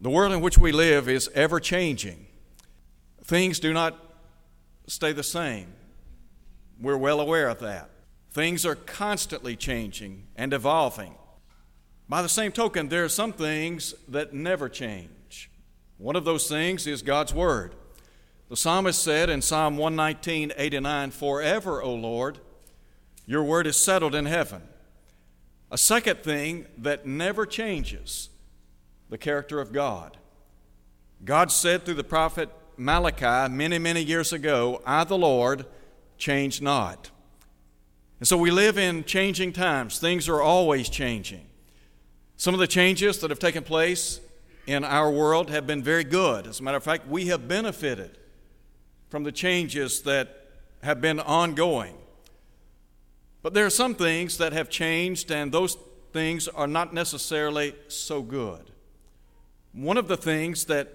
The world in which we live is ever changing. Things do not stay the same. We're well aware of that. Things are constantly changing and evolving. By the same token, there are some things that never change. One of those things is God's Word. The psalmist said in Psalm 119, 89, Forever, O Lord, your word is settled in heaven. A second thing that never changes the character of God. God said through the prophet Malachi many, many years ago, I, the Lord, change not. And so we live in changing times. Things are always changing. Some of the changes that have taken place in our world have been very good. As a matter of fact, we have benefited from the changes that have been ongoing. But there are some things that have changed, and those things are not necessarily so good. One of the things that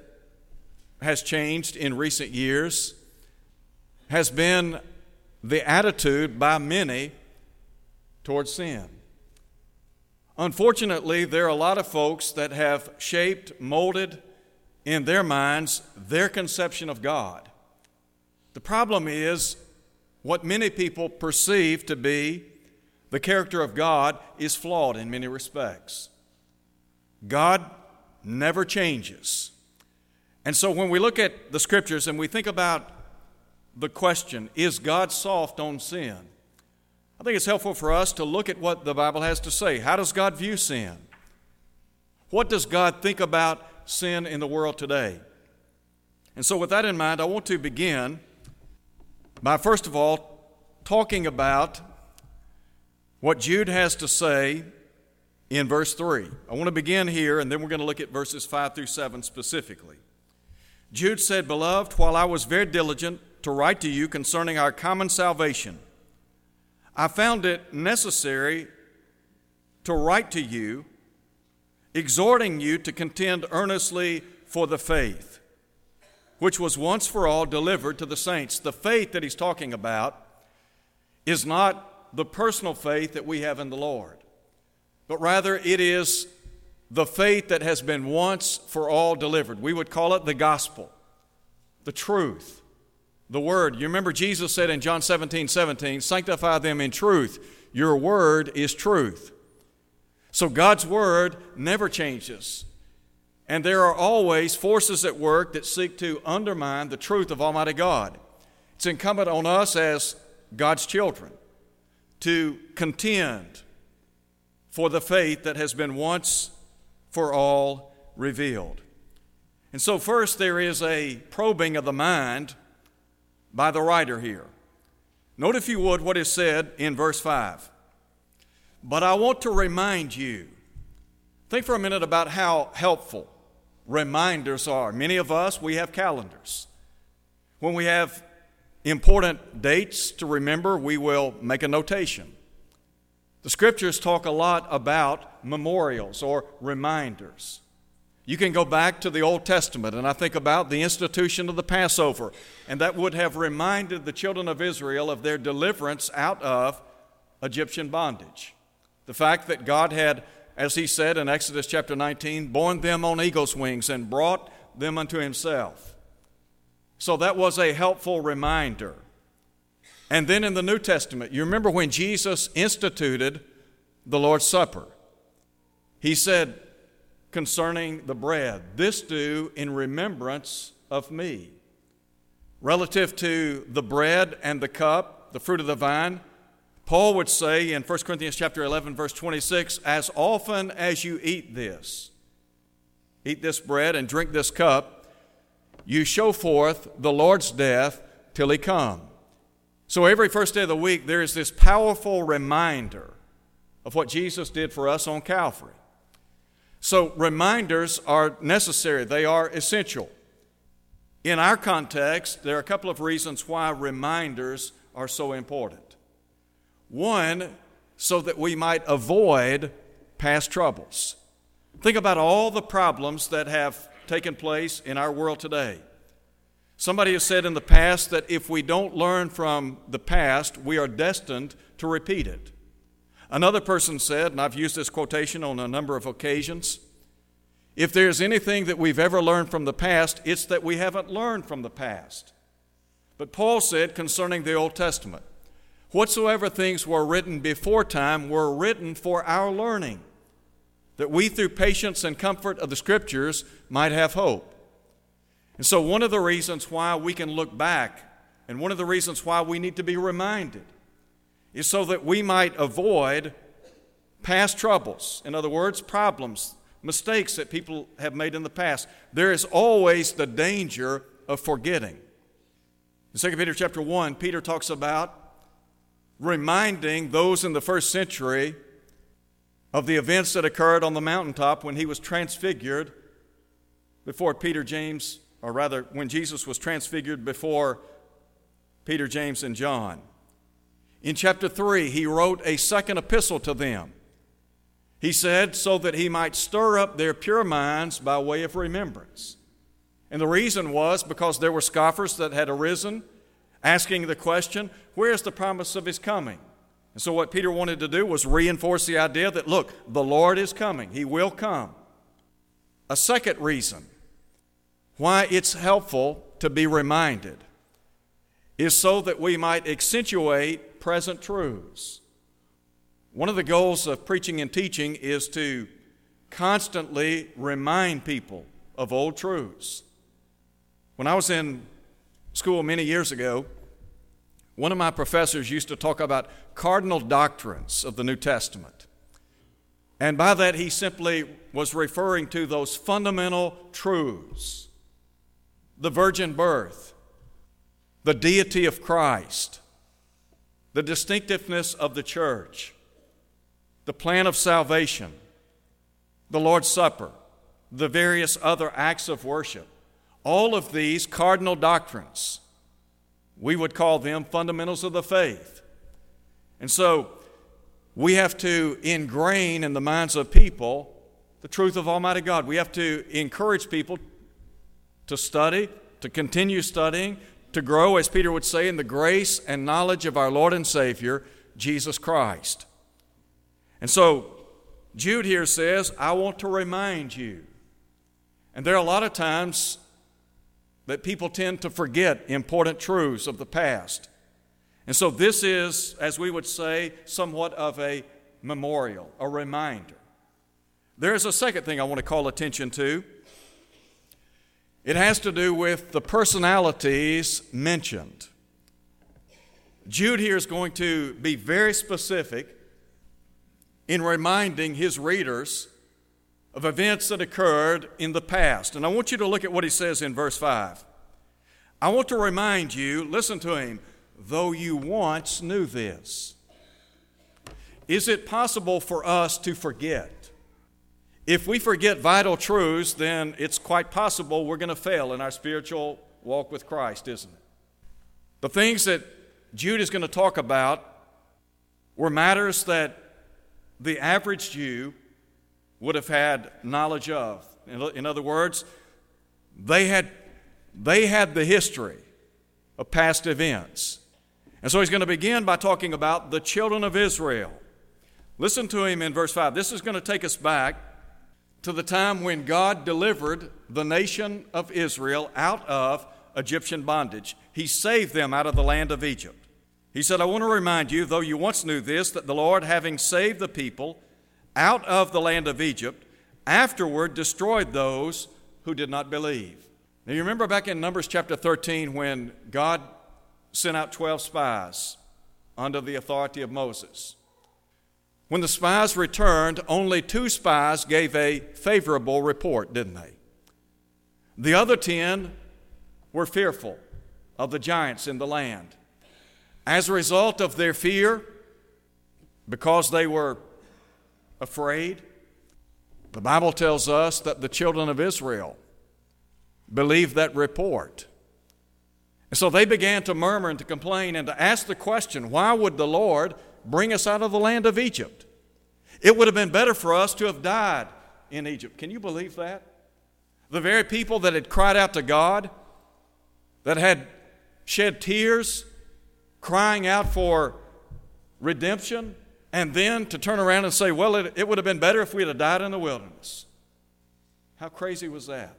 has changed in recent years has been the attitude by many towards sin. Unfortunately, there are a lot of folks that have shaped, molded in their minds their conception of God. The problem is what many people perceive to be the character of God is flawed in many respects. God never changes. And so when we look at the scriptures and we think about the question, is God soft on sin? I think it's helpful for us to look at what the Bible has to say. How does God view sin? What does God think about sin in the world today? And so, with that in mind, I want to begin by first of all talking about what Jude has to say in verse 3. I want to begin here, and then we're going to look at verses 5 through 7 specifically. Jude said, Beloved, while I was very diligent to write to you concerning our common salvation, I found it necessary to write to you, exhorting you to contend earnestly for the faith, which was once for all delivered to the saints. The faith that he's talking about is not the personal faith that we have in the Lord, but rather it is the faith that has been once for all delivered. We would call it the gospel, the truth, the word. You remember Jesus said in John 17 17, Sanctify them in truth. Your word is truth. So God's word never changes. And there are always forces at work that seek to undermine the truth of Almighty God. It's incumbent on us as God's children to contend for the faith that has been once for all revealed. And so, first, there is a probing of the mind by the writer here. Note, if you would, what is said in verse 5. But I want to remind you. Think for a minute about how helpful reminders are. Many of us, we have calendars. When we have important dates to remember, we will make a notation. The scriptures talk a lot about memorials or reminders. You can go back to the Old Testament, and I think about the institution of the Passover, and that would have reminded the children of Israel of their deliverance out of Egyptian bondage. The fact that God had, as he said in Exodus chapter 19, borne them on eagle's wings and brought them unto himself. So that was a helpful reminder. And then in the New Testament, you remember when Jesus instituted the Lord's Supper. He said concerning the bread, This do in remembrance of me. Relative to the bread and the cup, the fruit of the vine, Paul would say in 1 Corinthians chapter 11 verse 26, as often as you eat this, eat this bread and drink this cup, you show forth the Lord's death till he come. So every first day of the week, there is this powerful reminder of what Jesus did for us on Calvary. So, reminders are necessary, they are essential. In our context, there are a couple of reasons why reminders are so important. One, so that we might avoid past troubles. Think about all the problems that have taken place in our world today. Somebody has said in the past that if we don't learn from the past, we are destined to repeat it. Another person said, and I've used this quotation on a number of occasions if there's anything that we've ever learned from the past, it's that we haven't learned from the past. But Paul said concerning the Old Testament, whatsoever things were written before time were written for our learning, that we through patience and comfort of the Scriptures might have hope. And so, one of the reasons why we can look back, and one of the reasons why we need to be reminded, is so that we might avoid past troubles. In other words, problems, mistakes that people have made in the past. There is always the danger of forgetting. In 2 Peter chapter 1, Peter talks about reminding those in the first century of the events that occurred on the mountaintop when he was transfigured before Peter, James, or rather, when Jesus was transfigured before Peter, James, and John. In chapter 3, he wrote a second epistle to them. He said, so that he might stir up their pure minds by way of remembrance. And the reason was because there were scoffers that had arisen, asking the question, Where's the promise of his coming? And so, what Peter wanted to do was reinforce the idea that, look, the Lord is coming, he will come. A second reason why it's helpful to be reminded is so that we might accentuate present truths. One of the goals of preaching and teaching is to constantly remind people of old truths. When I was in school many years ago, one of my professors used to talk about cardinal doctrines of the New Testament. And by that, he simply was referring to those fundamental truths the virgin birth, the deity of Christ, the distinctiveness of the church, the plan of salvation, the Lord's Supper, the various other acts of worship. All of these cardinal doctrines, we would call them fundamentals of the faith. And so we have to ingrain in the minds of people the truth of Almighty God. We have to encourage people to study, to continue studying, to grow, as Peter would say, in the grace and knowledge of our Lord and Savior, Jesus Christ. And so Jude here says, I want to remind you. And there are a lot of times that people tend to forget important truths of the past. And so this is, as we would say, somewhat of a memorial, a reminder. There's a second thing I want to call attention to. It has to do with the personalities mentioned. Jude here is going to be very specific in reminding his readers of events that occurred in the past. And I want you to look at what he says in verse 5. I want to remind you, listen to him, though you once knew this. Is it possible for us to forget? If we forget vital truths, then it's quite possible we're going to fail in our spiritual walk with Christ, isn't it? The things that Jude is going to talk about were matters that the average Jew would have had knowledge of. In other words, they had, they had the history of past events. And so he's going to begin by talking about the children of Israel. Listen to him in verse 5. This is going to take us back to the time when God delivered the nation of Israel out of Egyptian bondage. He saved them out of the land of Egypt. He said, I want to remind you, though you once knew this, that the Lord, having saved the people out of the land of Egypt, afterward destroyed those who did not believe. Now, you remember back in Numbers chapter 13 when God sent out 12 spies under the authority of Moses. When the spies returned, only two spies gave a favorable report, didn't they? The other 10 were fearful of the giants in the land. As a result of their fear, because they were afraid, The Bible tells us that the children of Israel believed that report. And so they began to murmur and to complain and to ask the question why would the Lord bring us out of the land of Egypt? It would have been better for us to have died in Egypt. Can you believe that? The very people that had cried out to God, that had shed tears, crying out for redemption, and then to turn around and say, well, it, it would have been better if we had died in the wilderness. How crazy was that?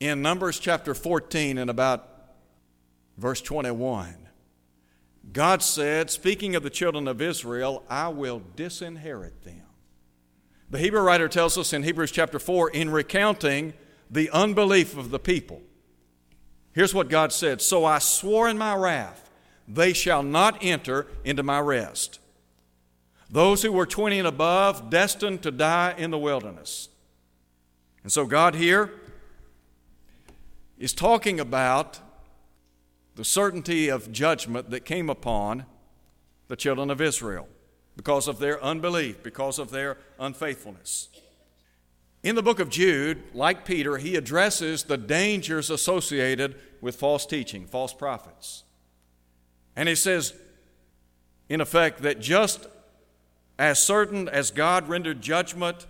In Numbers chapter 14 and about verse 21, God said, speaking of the children of Israel, I will disinherit them. The Hebrew writer tells us in Hebrews chapter 4, in recounting the unbelief of the people, here's what God said So I swore in my wrath, they shall not enter into my rest. Those who were 20 and above, destined to die in the wilderness. And so God here is talking about the certainty of judgment that came upon the children of Israel because of their unbelief, because of their unfaithfulness. In the book of Jude, like Peter, he addresses the dangers associated with false teaching, false prophets. And he says, in effect, that just as certain as God rendered judgment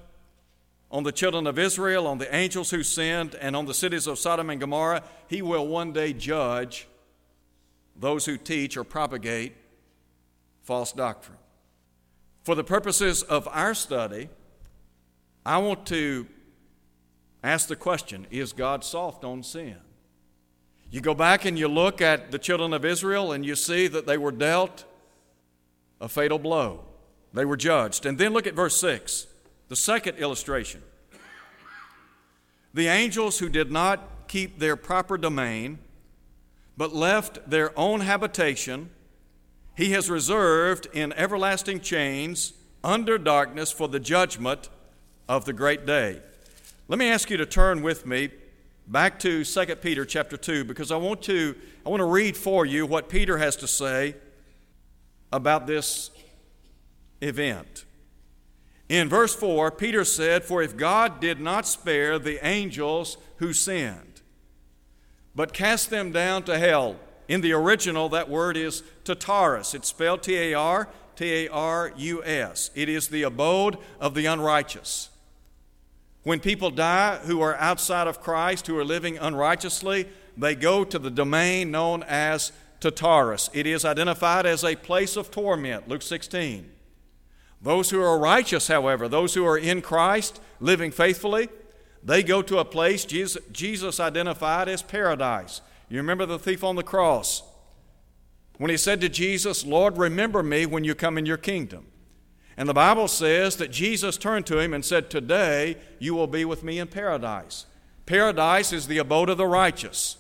on the children of Israel, on the angels who sinned, and on the cities of Sodom and Gomorrah, he will one day judge those who teach or propagate false doctrine. For the purposes of our study, I want to ask the question Is God soft on sin? You go back and you look at the children of Israel and you see that they were dealt a fatal blow. They were judged. And then look at verse 6, the second illustration. The angels who did not keep their proper domain, but left their own habitation, he has reserved in everlasting chains under darkness for the judgment of the great day. Let me ask you to turn with me back to 2 Peter chapter 2 because I want to I want to read for you what Peter has to say about this event. In verse 4, Peter said, For if God did not spare the angels who sinned, but cast them down to hell, in the original, that word is Tartarus. It's spelled T A R T A R U S. It is the abode of the unrighteous. When people die who are outside of Christ, who are living unrighteously, they go to the domain known as Tartarus. It is identified as a place of torment, Luke 16. Those who are righteous, however, those who are in Christ, living faithfully, they go to a place Jesus, Jesus identified as paradise. You remember the thief on the cross? When he said to Jesus, Lord, remember me when you come in your kingdom. And the Bible says that Jesus turned to him and said, Today you will be with me in paradise. Paradise is the abode of the righteous.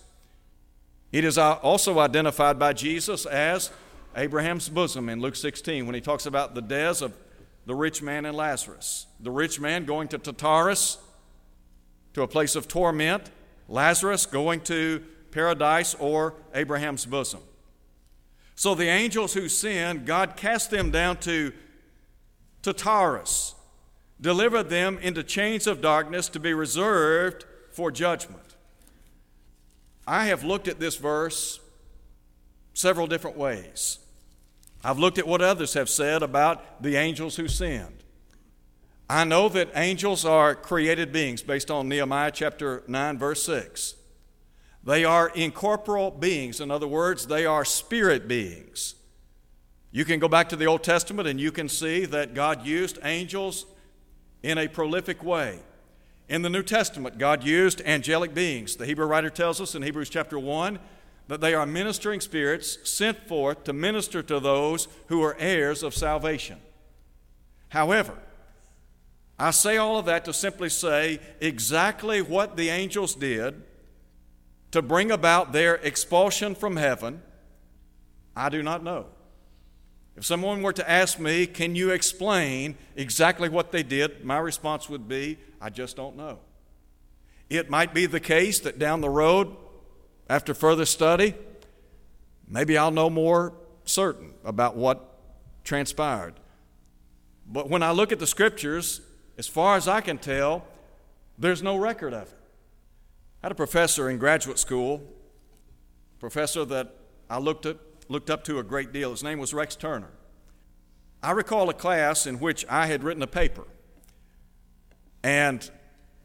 It is uh, also identified by Jesus as Abraham's bosom in Luke 16 when he talks about the deaths of the rich man and Lazarus. The rich man going to Tartarus, to a place of torment, Lazarus going to paradise or Abraham's bosom. So the angels who sinned, God cast them down to Tartarus, delivered them into chains of darkness to be reserved for judgment. I have looked at this verse several different ways. I've looked at what others have said about the angels who sinned. I know that angels are created beings based on Nehemiah chapter 9, verse 6. They are incorporeal beings. In other words, they are spirit beings. You can go back to the Old Testament and you can see that God used angels in a prolific way. In the New Testament, God used angelic beings. The Hebrew writer tells us in Hebrews chapter 1 that they are ministering spirits sent forth to minister to those who are heirs of salvation. However, I say all of that to simply say exactly what the angels did to bring about their expulsion from heaven, I do not know. If someone were to ask me, Can you explain exactly what they did? my response would be, I just don't know. It might be the case that down the road after further study, maybe I'll know more certain about what transpired. But when I look at the scriptures, as far as I can tell, there's no record of it. I had a professor in graduate school, professor that I looked, at, looked up to a great deal. His name was Rex Turner. I recall a class in which I had written a paper, and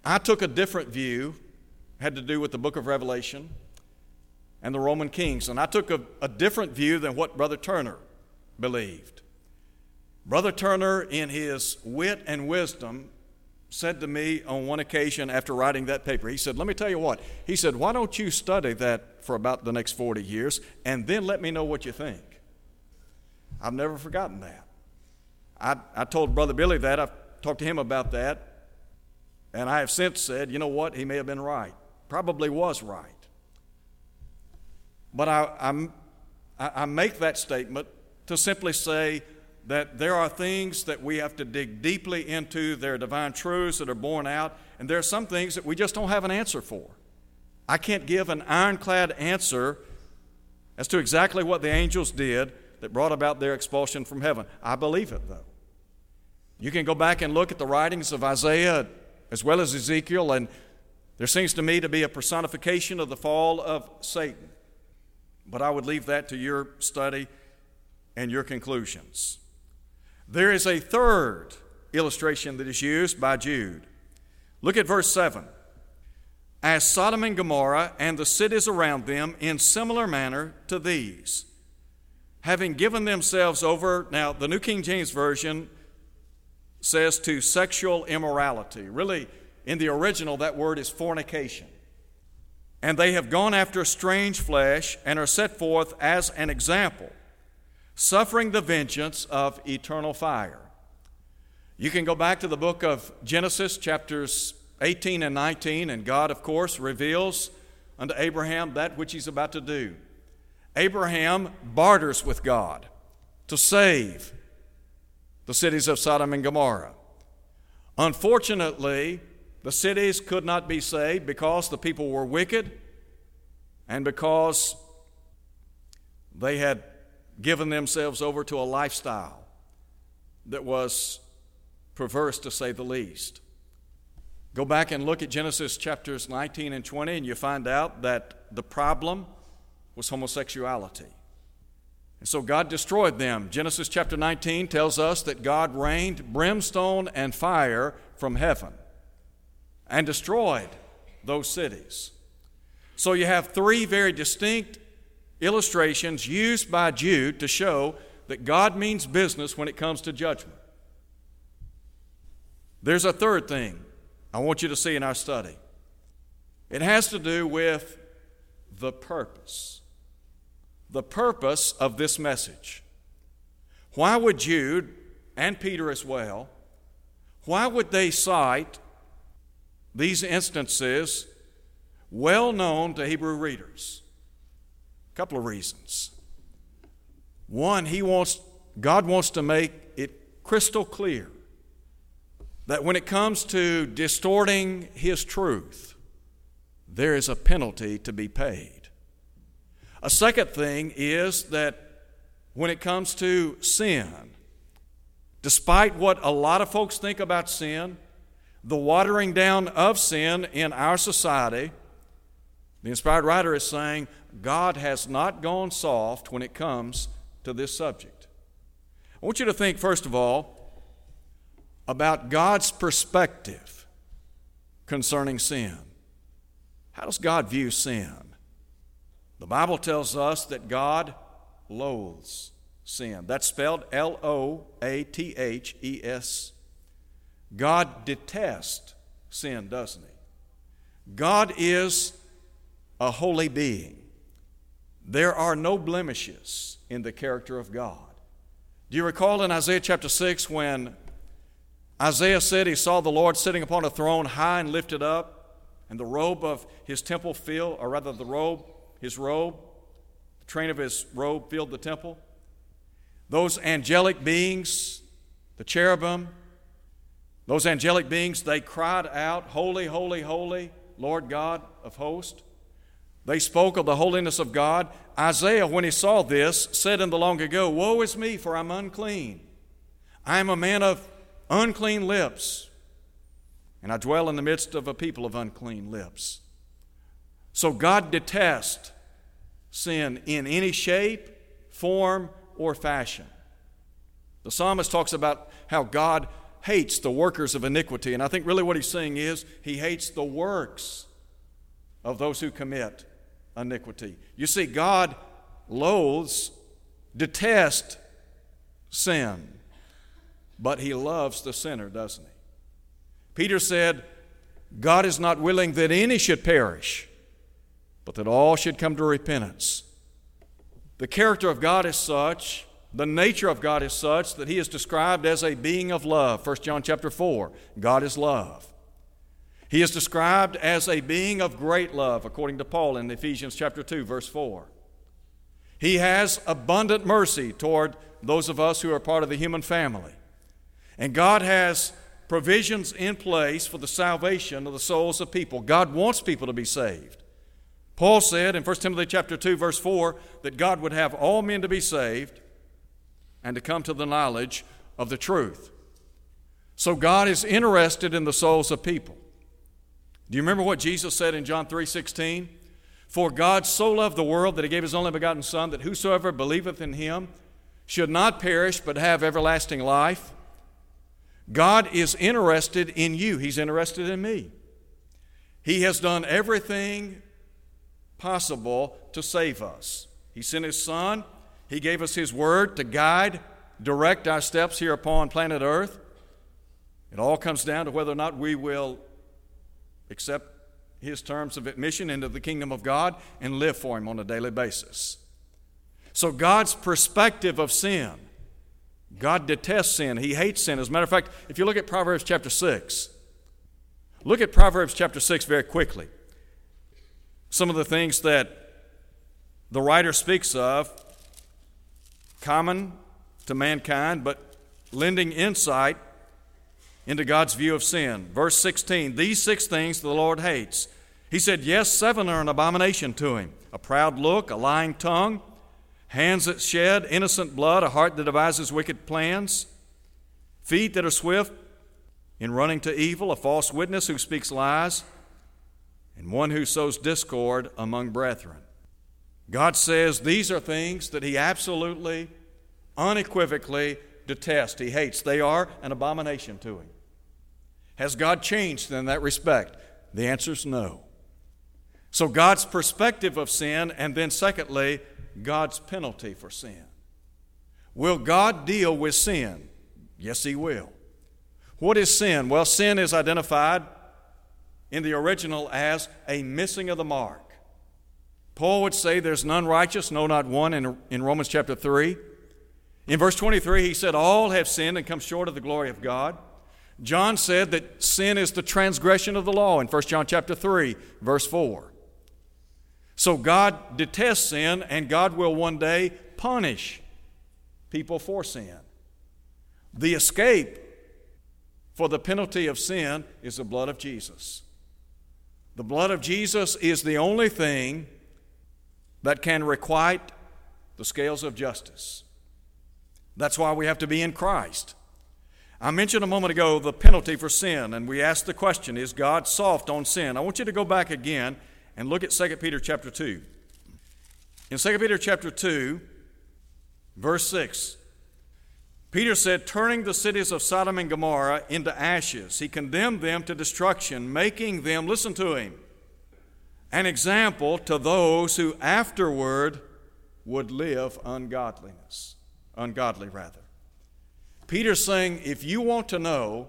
I took a different view, had to do with the book of Revelation and the Roman kings, and I took a, a different view than what Brother Turner believed. Brother Turner, in his wit and wisdom, said to me on one occasion after writing that paper, he said, Let me tell you what. He said, Why don't you study that for about the next 40 years and then let me know what you think? I've never forgotten that. I, I told Brother Billy that. I've talked to him about that. And I have since said, you know what? He may have been right. Probably was right. But I, I, I make that statement to simply say that there are things that we have to dig deeply into. There are divine truths that are borne out, and there are some things that we just don't have an answer for. I can't give an ironclad answer as to exactly what the angels did that brought about their expulsion from heaven. I believe it, though. You can go back and look at the writings of Isaiah as well as Ezekiel, and there seems to me to be a personification of the fall of Satan. But I would leave that to your study and your conclusions. There is a third illustration that is used by Jude. Look at verse 7. As Sodom and Gomorrah and the cities around them in similar manner to these, having given themselves over, now the New King James Version says to sexual immorality. Really, in the original, that word is fornication. And they have gone after strange flesh and are set forth as an example, suffering the vengeance of eternal fire. You can go back to the book of Genesis, chapters 18 and 19, and God, of course, reveals unto Abraham that which he's about to do. Abraham barters with God to save the cities of Sodom and Gomorrah. Unfortunately, the cities could not be saved because the people were wicked and because they had given themselves over to a lifestyle that was perverse to say the least. Go back and look at Genesis chapters 19 and 20, and you find out that the problem was homosexuality. And so God destroyed them. Genesis chapter 19 tells us that God rained brimstone and fire from heaven and destroyed those cities. So you have three very distinct illustrations used by Jude to show that God means business when it comes to judgment. There's a third thing I want you to see in our study. It has to do with the purpose the purpose of this message. Why would Jude and Peter as well, why would they cite these instances well known to Hebrew readers? A couple of reasons. One, he wants God wants to make it crystal clear that when it comes to distorting his truth, there is a penalty to be paid. A second thing is that when it comes to sin, despite what a lot of folks think about sin, the watering down of sin in our society, the inspired writer is saying God has not gone soft when it comes to this subject. I want you to think, first of all, about God's perspective concerning sin. How does God view sin? The Bible tells us that God loathes sin. That's spelled L O A T H E S. God detests sin, doesn't he? God is a holy being. There are no blemishes in the character of God. Do you recall in Isaiah chapter 6 when Isaiah said he saw the Lord sitting upon a throne high and lifted up, and the robe of his temple filled, or rather the robe his robe, the train of his robe filled the temple. Those angelic beings, the cherubim, those angelic beings, they cried out, Holy, holy, holy, Lord God of hosts. They spoke of the holiness of God. Isaiah, when he saw this, said in the long ago, Woe is me, for I'm unclean. I am a man of unclean lips, and I dwell in the midst of a people of unclean lips. So God detests sin in any shape, form, or fashion. The psalmist talks about how God hates the workers of iniquity, and I think really what he's saying is he hates the works of those who commit iniquity. You see, God loathes, detests sin, but he loves the sinner, doesn't he? Peter said, God is not willing that any should perish, but that all should come to repentance. The character of God is such, the nature of God is such that he is described as a being of love. 1 John chapter 4, God is love. He is described as a being of great love, according to Paul in Ephesians chapter 2, verse 4. He has abundant mercy toward those of us who are part of the human family. And God has provisions in place for the salvation of the souls of people. God wants people to be saved. Paul said in 1 Timothy chapter 2 verse 4 that God would have all men to be saved and to come to the knowledge of the truth. So God is interested in the souls of people. Do you remember what Jesus said in John 3:16? For God so loved the world that he gave his only begotten son that whosoever believeth in him should not perish but have everlasting life. God is interested in you. He's interested in me. He has done everything possible to save us. He sent his son. He gave us his word to guide, direct our steps here upon planet Earth. It all comes down to whether or not we will accept his terms of admission into the kingdom of God and live for him on a daily basis. So, God's perspective of sin, God detests sin. He hates sin. As a matter of fact, if you look at Proverbs chapter 6, look at Proverbs chapter 6 very quickly. Some of the things that the writer speaks of, common to mankind, but lending insight into God's view of sin. Verse 16 These six things the Lord hates. He said, Yes, seven are an abomination to him a proud look, a lying tongue, hands that shed innocent blood, a heart that devises wicked plans, feet that are swift in running to evil, a false witness who speaks lies, and one who sows discord among brethren. God says these are things that He absolutely, unequivocally detests. He hates. They are an abomination to Him. Has God changed in that respect? The answer is no. So, God's perspective of sin, and then secondly, God's penalty for sin. Will God deal with sin? Yes, He will. What is sin? Well, sin is identified in the original as a missing of the mark. Paul would say there's none righteous, no, not one, in, in Romans chapter 3. In verse 23, he said, All have sinned and come short of the glory of God. John said that sin is the transgression of the law in 1 John chapter 3, verse 4. So God detests sin and God will one day punish people for sin. The escape for the penalty of sin is the blood of Jesus. The blood of Jesus is the only thing that can requite the scales of justice. That's why we have to be in Christ. I mentioned a moment ago the penalty for sin, and we asked the question Is God soft on sin? I want you to go back again and look at 2 Peter chapter 2. In 2 Peter chapter 2, verse 6, Peter said, Turning the cities of Sodom and Gomorrah into ashes, he condemned them to destruction, making them, listen to him, an example to those who afterward would live ungodliness, ungodly rather. Peter's saying, if you want to know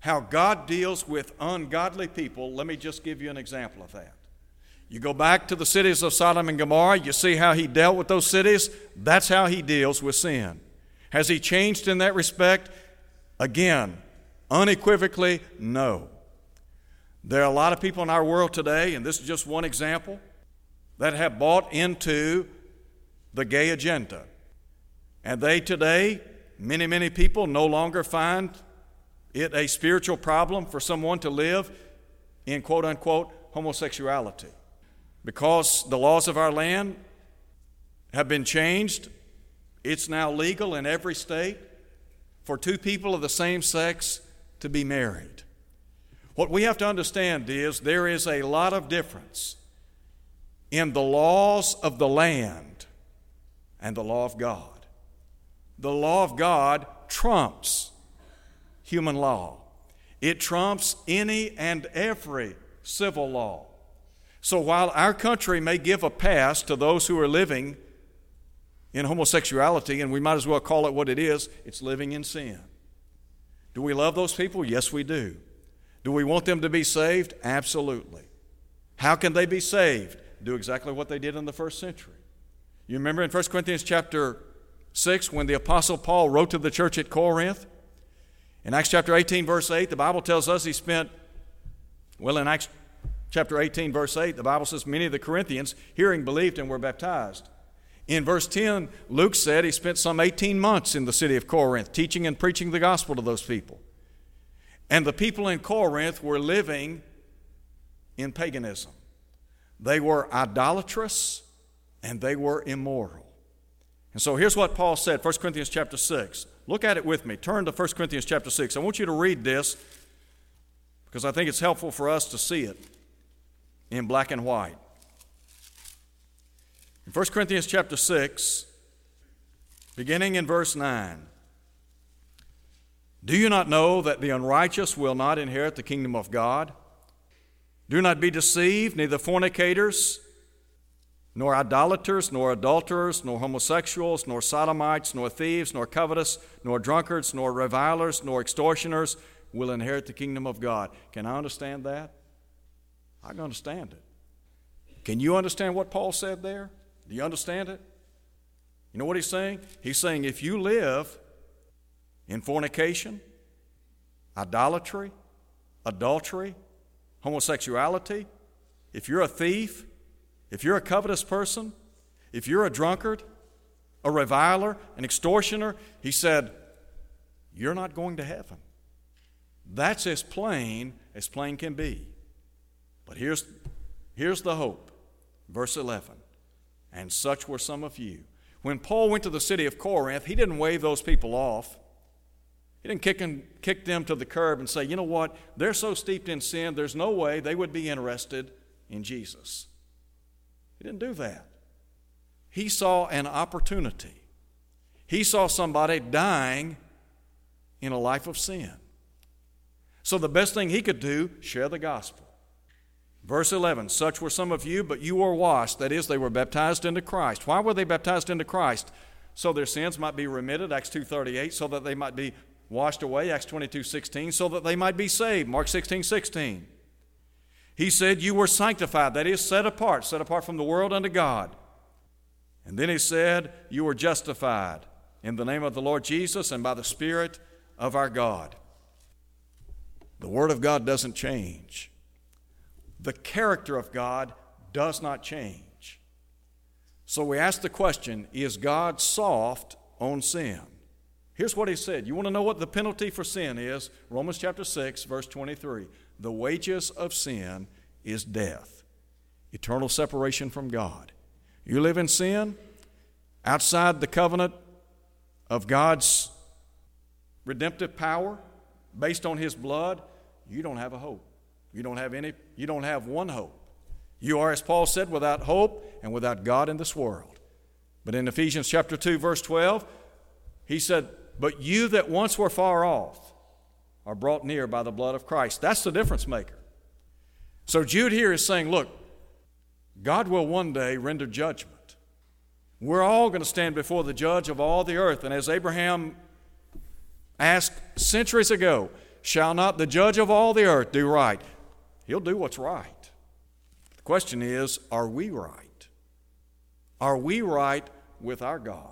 how God deals with ungodly people, let me just give you an example of that. You go back to the cities of Sodom and Gomorrah, you see how he dealt with those cities. That's how he deals with sin. Has he changed in that respect? Again, unequivocally, no. There are a lot of people in our world today, and this is just one example, that have bought into the gay agenda. And they today Many, many people no longer find it a spiritual problem for someone to live in quote unquote homosexuality. Because the laws of our land have been changed, it's now legal in every state for two people of the same sex to be married. What we have to understand is there is a lot of difference in the laws of the land and the law of God. The law of God trumps human law, it trumps any and every civil law. So while our country may give a pass to those who are living in homosexuality, and we might as well call it what it is, it's living in sin. Do we love those people? Yes, we do. Do we want them to be saved? Absolutely. How can they be saved? Do exactly what they did in the first century. You remember in 1 Corinthians chapter 6 when the Apostle Paul wrote to the church at Corinth? In Acts chapter 18, verse 8, the Bible tells us he spent, well, in Acts chapter 18, verse 8, the Bible says many of the Corinthians, hearing, believed and were baptized. In verse 10, Luke said he spent some 18 months in the city of Corinth teaching and preaching the gospel to those people. And the people in Corinth were living in paganism. They were idolatrous and they were immoral. And so here's what Paul said, 1 Corinthians chapter 6. Look at it with me. Turn to 1 Corinthians chapter 6. I want you to read this because I think it's helpful for us to see it in black and white. In 1 Corinthians chapter 6, beginning in verse 9. Do you not know that the unrighteous will not inherit the kingdom of God? Do not be deceived, neither fornicators, nor idolaters, nor adulterers, nor homosexuals, nor sodomites, nor thieves, nor covetous, nor drunkards, nor revilers, nor extortioners will inherit the kingdom of God. Can I understand that? I can understand it. Can you understand what Paul said there? Do you understand it? You know what he's saying? He's saying if you live in fornication, idolatry, adultery, homosexuality, if you're a thief, if you're a covetous person, if you're a drunkard, a reviler, an extortioner, he said, you're not going to heaven. That's as plain as plain can be. But here's, here's the hope. Verse 11. And such were some of you. When Paul went to the city of Corinth, he didn't wave those people off. He didn't kick, and, kick them to the curb and say, you know what, they're so steeped in sin, there's no way they would be interested in Jesus. Didn't do that. He saw an opportunity. He saw somebody dying in a life of sin. So the best thing he could do, share the gospel. Verse 11 Such were some of you, but you were washed. That is, they were baptized into Christ. Why were they baptized into Christ? So their sins might be remitted, Acts 2.38, so that they might be washed away, Acts 22 16, so that they might be saved, Mark 16 16. He said, You were sanctified, that is, set apart, set apart from the world unto God. And then he said, You were justified in the name of the Lord Jesus and by the Spirit of our God. The Word of God doesn't change, the character of God does not change. So we ask the question Is God soft on sin? Here's what he said. You want to know what the penalty for sin is? Romans chapter 6, verse 23. The wages of sin is death, eternal separation from God. You live in sin outside the covenant of God's redemptive power based on his blood, you don't have a hope. You don't have any you don't have one hope. You are as Paul said without hope and without God in this world. But in Ephesians chapter 2 verse 12, he said but you that once were far off are brought near by the blood of Christ. That's the difference maker. So Jude here is saying, look, God will one day render judgment. We're all going to stand before the judge of all the earth. And as Abraham asked centuries ago, shall not the judge of all the earth do right? He'll do what's right. The question is, are we right? Are we right with our God?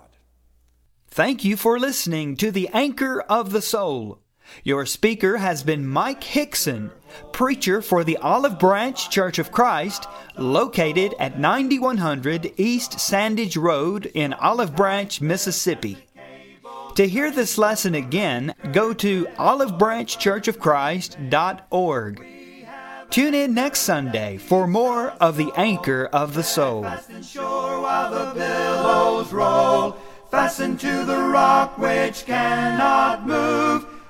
Thank you for listening to the Anchor of the Soul. Your speaker has been Mike Hickson, preacher for the Olive Branch Church of Christ, located at 9100 East Sandidge Road in Olive Branch, Mississippi. To hear this lesson again, go to olivebranchchurchofchrist.org. Tune in next Sunday for more of the Anchor of the Soul fastened to the rock which cannot move.